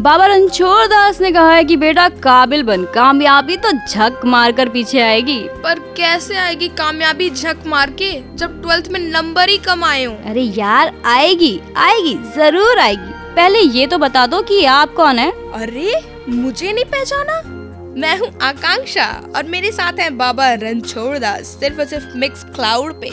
बाबा रणछोड़ दास ने कहा है कि बेटा काबिल बन कामयाबी तो झक मार कर पीछे आएगी। पर कैसे आएगी कामयाबी झक मार के जब ट्वेल्थ में नंबर ही कम आए हूँ? अरे यार आएगी आएगी ज़रूर आएगी। पहले ये तो बता दो कि आप कौन है? अरे मुझे नहीं पहचाना? मैं हूँ आकांक्षा और मेरे साथ हैं बाबा रणछोड़ दास सिर्फ़ और सिर्फ़ मिक्स क्लाउड पे।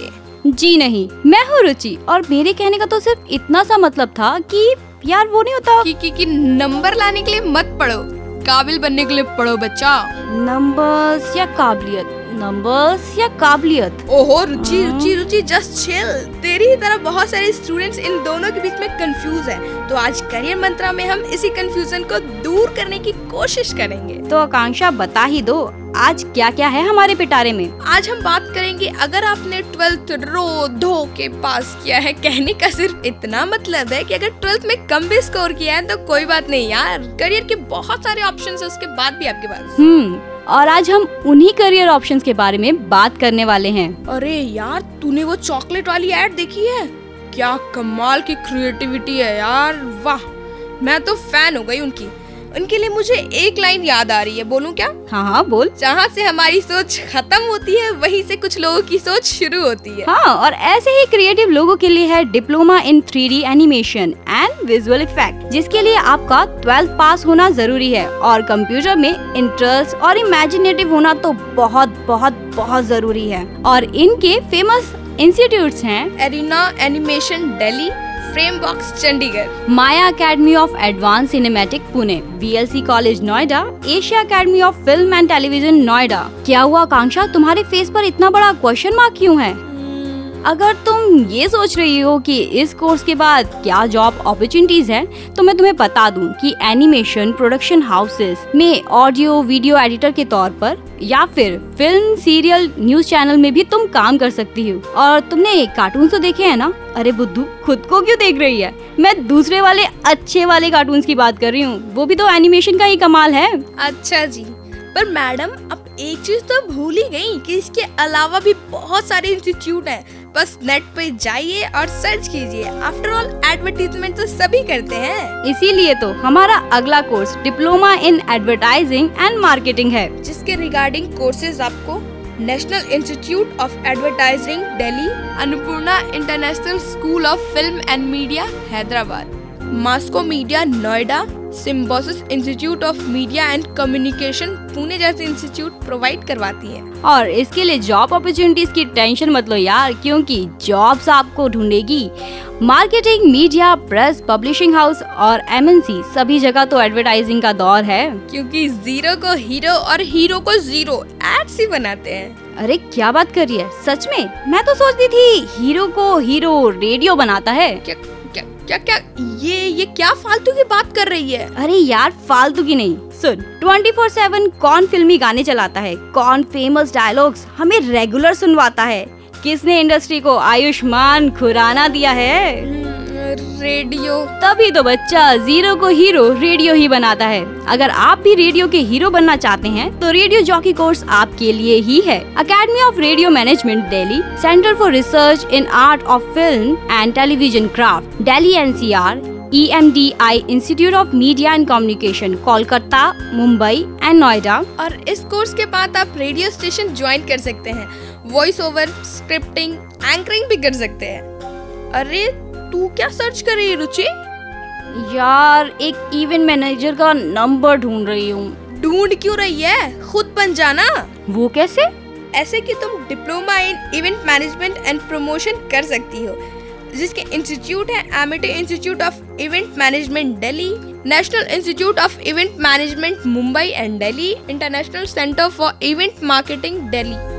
जी नहीं मैं हूँ रुचि और मेरे कहने का तो सिर्फ़ इतना सा मतलब था कि यार वो नहीं होता। कि, कि, कि नंबर लाने के लिए मत पढ़ो। काबिल बनने के लिए पढ़ो बच्चा। नंबर्स या काबिलियत? नंबर्स या काबिलियत? ओहो रुचि रुचि रुचि जस्ट चिल तेरी ही तरह बहुत सारे स्टूडेंट्स इन दोनों के बीच में कंफ्यूज है। तो आज करियर मंत्रा में हम इसी कंफ्यूजन को दूर करने की कोशिश करेंगे। तो आकांक्षा बता ही दो आज क्या क्या है हमारे पिटारे में? आज हम बात करेंगे अगर आपने ट्वेल्थ रो धो के पास किया है कहने का सिर्फ़ इतना मतलब है कि अगर ट्वेल्थ में कम भी स्कोर किया है तो कोई बात नहीं यार। करियर के बहुत सारे ऑप्शन है उसके बाद भी आपके पास। हम्म और आज हम उन्हीं करियर ऑप्शंस के बारे में बात करने वाले हैं। अरे यार, तूने वो चॉकलेट वाली एड देखी है? क्या कमाल की क्रिएटिविटी है यार, वाह। मैं तो फ़ैन हो गई उनकी। उनके लिए मुझे एक लाइन याद आ रही है बोलूँ क्या? हाँ हाँ बोल। जहाँ से हमारी सोच खत्म होती है वहीं से कुछ लोगों की सोच शुरू होती है। हाँ और ऐसे ही क्रिएटिव लोगों के लिए है diploma in three D animation and visual effect जिसके लिए आपका ट्वेल्थ पास होना ज़रूरी है। और कंप्यूटर में इंटरेस्ट और इमेजिनेटिव होना तो बहुत बहुत बहुत ज़रूरी है। और इनके फ़ेमस इंस्टीट्यूट हैं। Arena Animation Delhi Frame Box Chandigarh Maya Academy of Advance Cinematic Pune BLC College Noida Asia Academy of Film and Television Noida क्या हुआ, आकांक्षा? तुम्हारे फेस पर इतना बड़ा क्वेश्चन मार्क क्यों है? अगर तुम ये सोच रही हो कि इस कोर्स के बाद क्या जॉब अपॉर्चुनिटीज़ है तो मैं तुम्हें बता दूँ कि एनिमेशन प्रोडक्शन हाउसेस में ऑडियो वीडियो एडिटर के तौर पर या फिर फ़िल्म सीरियल न्यूज़ चैनल में भी तुम काम कर सकती हो। और तुमने कार्टून तो देखे हैं ना? अरे बुद्धू, खुद को क्यों देख रही है? मैं दूसरे वाले, अच्छे वाले कार्टून की बात कर रही हूँ। वो भी तो एनिमेशन का ही कमाल है। अच्छा जी, पर मैडम, अब एक चीज़ तो भूल ही गई कि इसके अलावा भी बहुत सारे इंस्टीट्यूट हैं। बस नेट पे जाइए और सर्च कीजिए। आफ्टर ऑल एडवर्टीजमेंट तो सभी करते हैं। इसीलिए तो हमारा अगला course diploma in advertising and marketing है। जिसके रिगार्डिंग कोर्सेज आपको National Institute of Advertising Delhi Annapurna International School of Film and Media Hyderabad. Moscow Media Noida Symbiosis Institute of Media and Communication Pune जैसे institute provide करवाती है। और इसके लिए job opportunities की टेंशन मत लो यार क्योंकि जॉब्स आपको ढूंढेगी। Marketing media press publishing house और एमएनसी सभी जगह तो एडवर्टाइजिंग का दौर है। क्योंकि ज़ीरो को हीरो और हीरो को ज़ीरो एड्स ही बनाते हैं। अरे क्या बात कर रही है? सच में? मैं तो सोचती थी हीरो को हीरो रेडियो बनाता है। क्या क्या क्या, ये ये क्या फालतू की बात कर रही है? अरे यार, फालतू की नहीं। सुन 24/7 कौन फिल्मी गाने चलाता है? कौन फ़ेमस डायलॉग्स हमें रेगुलर सुनवाता है? किसने इंडस्ट्री को आयुष्मान खुराना दिया है? रेडियो। तभी तो बच्चा ज़ीरो को हीरो रेडियो ही बनाता है। अगर आप भी रेडियो के हीरो बनना चाहते हैं तो रेडियो जॉकी कोर्स आपके लिए ही है। Academy of Radio Management Delhi Centre for Research in Art of Film and Television Craft Delhi NCR E M D I Institute of Media and Communication Kolkata Mumbai and Noida और इस course के बाद आप radio station join कर सकते हैं। Voice over scripting anchoring भी कर सकते हैं। अरे तू क्या सर्च कर रही है रुचि? यार एक इवेंट मैनेजर का नंबर ढूंढ रही हूँ। ढूंढ क्यों रही है? खुद बन जाना। वो कैसे? ऐसे कि तुम diploma in event management and promotion कर सकती हो। जिसके इंस्टीट्यूट है Amity Institute of Event Management Delhi National Institute of Event Management Mumbai and Delhi International Centre for Event Marketing Delhi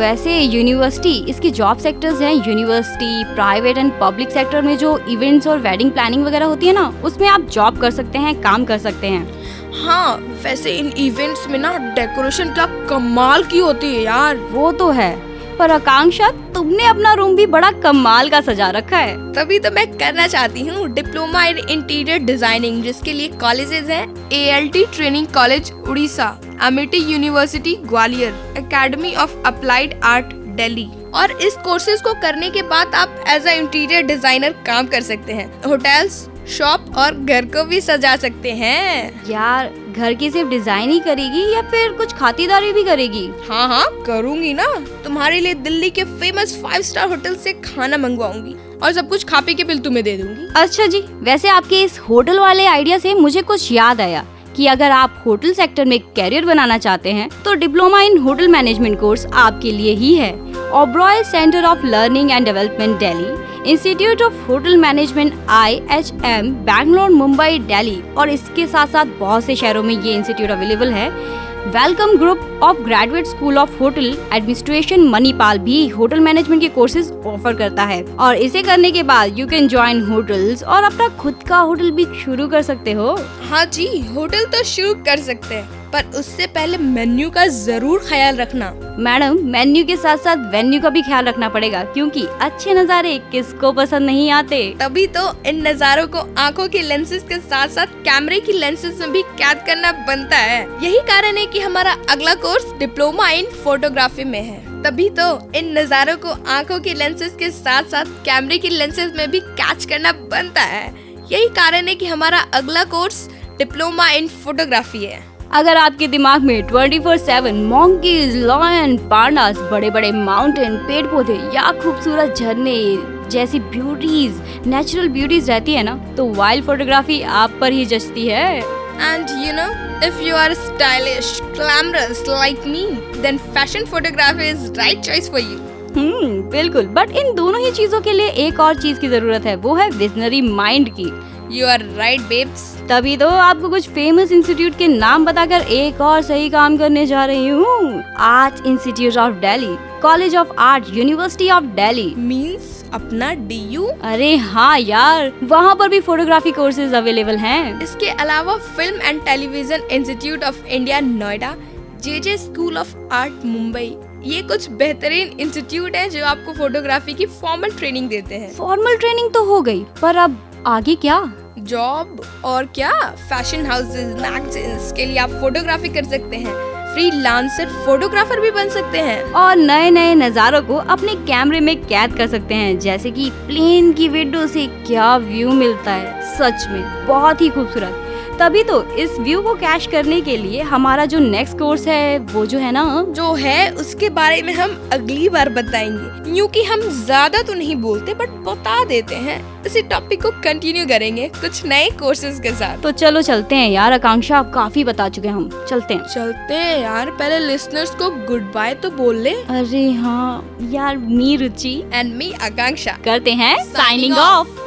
वैसे यूनिवर्सिटी इसके जॉब सेक्टर्स हैं university private and public sector में जो इवेंट्स और वेडिंग प्लानिंग वगैरह होती है ना उसमें आप जॉब कर सकते हैं काम कर सकते हैं। हाँ वैसे इन इवेंट्स में ना डेकोरेशन क्या कमाल की होती है यार। वो तो है पर आकांक्षा तुमने अपना रूम भी बड़ा कमाल का सजा रखा है। तभी तो मैं करना चाहती हूँ डिप्लोमा इन इंटीरियर डिज़ाइनिंग जिसके लिए कॉलेजेस हैं ALT training college Orissa. Amity University Gwalior Academy of Applied Art Delhi और इस कोर्सेज को करने के बाद आप एज अ इंटीरियर डिज़ाइनर काम कर सकते हैं। होटल्स शॉप और घर को भी सजा सकते हैं। यार घर की सिर्फ़ डिज़ाइन ही करेगी या फिर कुछ खातिरदारी भी करेगी? हाँ हाँ करूँगी ना। तुम्हारे लिए दिल्ली के फ़ेमस फाइव स्टार होटल से खाना मंगवाऊँगी और सब कुछ खा पी के बिल तुम्हें दे दूँगी। अच्छा जी वैसे आपके इस होटल वाले आइडिया से मुझे कुछ याद आया। कि अगर आप होटल सेक्टर में कैरियर बनाना चाहते हैं तो diploma in hotel management course आपके लिए ही है। Oberoi Centre of Learning and Development Delhi, Institute of Hotel Management I H M Bangalore, Mumbai, Delhi, और इसके साथ साथ बहुत से शहरों में ये इंस्टीट्यूट अवेलेबल है। Welcome Group of Graduate School of Hotel Administration Manipal भी होटल मैनेजमेंट के कोर्सेज ऑफ़र करता है। और इसे करने के बाद यू कैन ज्वाइन होटल्स और अपना खुद का होटल भी शुरू कर सकते हो। हाँ जी होटल तो शुरू कर सकते हैं। पर उससे पहले मेन्यू का ज़रूर ख्याल रखना। मैडम मेन्यू के साथ साथ वेन्यू का भी ख्याल रखना पड़ेगा क्योंकि अच्छे नज़ारे किसको पसंद नहीं आते? तभी तो इन नज़ारों को आँखों की लेंसेज के साथ साथ कैमरे की लेंसेज में भी कैद करना बनता है। यही कारण है कि हमारा अगला कोर्स डिप्लोमा इन फोटोग्राफी में है। तभी तो इन नज़ारों को आँखों के लेंसेज के साथ साथ कैमरे की लेंसेज में भी कैच करना बनता है। यही कारण है कि हमारा अगला कोर्स डिप्लोमा इन फोटोग्राफी है। अगर आपके दिमाग में 24/7 four seven monkeys lion pandas बड़े बड़े माउंटेन पेड़ पौधे या खूबसूरत झरने जैसी ब्यूटीज नेचुरल ब्यूटीज रहती है ना तो वाइल्ड फोटोग्राफी आप पर ही जचती है And you know, if you are stylish, glamorous like me, then fashion photography is right choice for you. हम्म बिल्कुल बट इन दोनों ही चीज़ों के लिए एक और चीज़ की ज़रूरत है वो है विजनरी माइंड की यू आर राइट babes. तभी तो आपको कुछ फ़ेमस इंस्टीट्यूट के नाम बताकर एक और सही काम करने जा रही हूँ। Art Institute of Delhi College of Art University of Delhi means अपना डी यू अरे हाँ यार वहाँ पर भी फोटोग्राफी कोर्सेज अवेलेबल हैं। इसके अलावा Film and Television Institute of India Noida J J School of Art Mumbai ये कुछ बेहतरीन इंस्टीट्यूट है जो आपको फोटोग्राफी की फॉर्मल ट्रेनिंग देते हैं। फॉर्मल ट्रेनिंग तो हो गई पर अब आगे क्या? जॉब और क्या? फ़ैशन हाउसेज मैगजीन्स के लिए आप फोटोग्राफी कर सकते हैं। फ्री लांसर फोटोग्राफर भी बन सकते हैं। और नए नए नज़ारों को अपने कैमरे में कैद कर सकते हैं, जैसे कि प्लेन की विंडो से क्या व्यू मिलता है, सच में, बहुत ही खूबसूरत। तभी तो इस व्यू को कैश करने के लिए हमारा जो नेक्स्ट कोर्स है वो जो है ना? जो है उसके बारे में हम अगली बार बताएँगे। यूँ कि हम ज़्यादा तो नहीं बोलते बट बता देते हैं। इसी टॉपिक को कंटिन्यू करेंगे कुछ नए कोर्सेज के साथ। तो चलो चलते हैं यार आकांक्षा आप काफ़ी बता चुके हम। चलते हैं। चलते हैं यार पहले लिसनर्स को गुड बाय तो बोल ले। अरे हाँ यार मी रुचि एंड मी आकांक्षा। करते हैं साइनिंग ऑफ़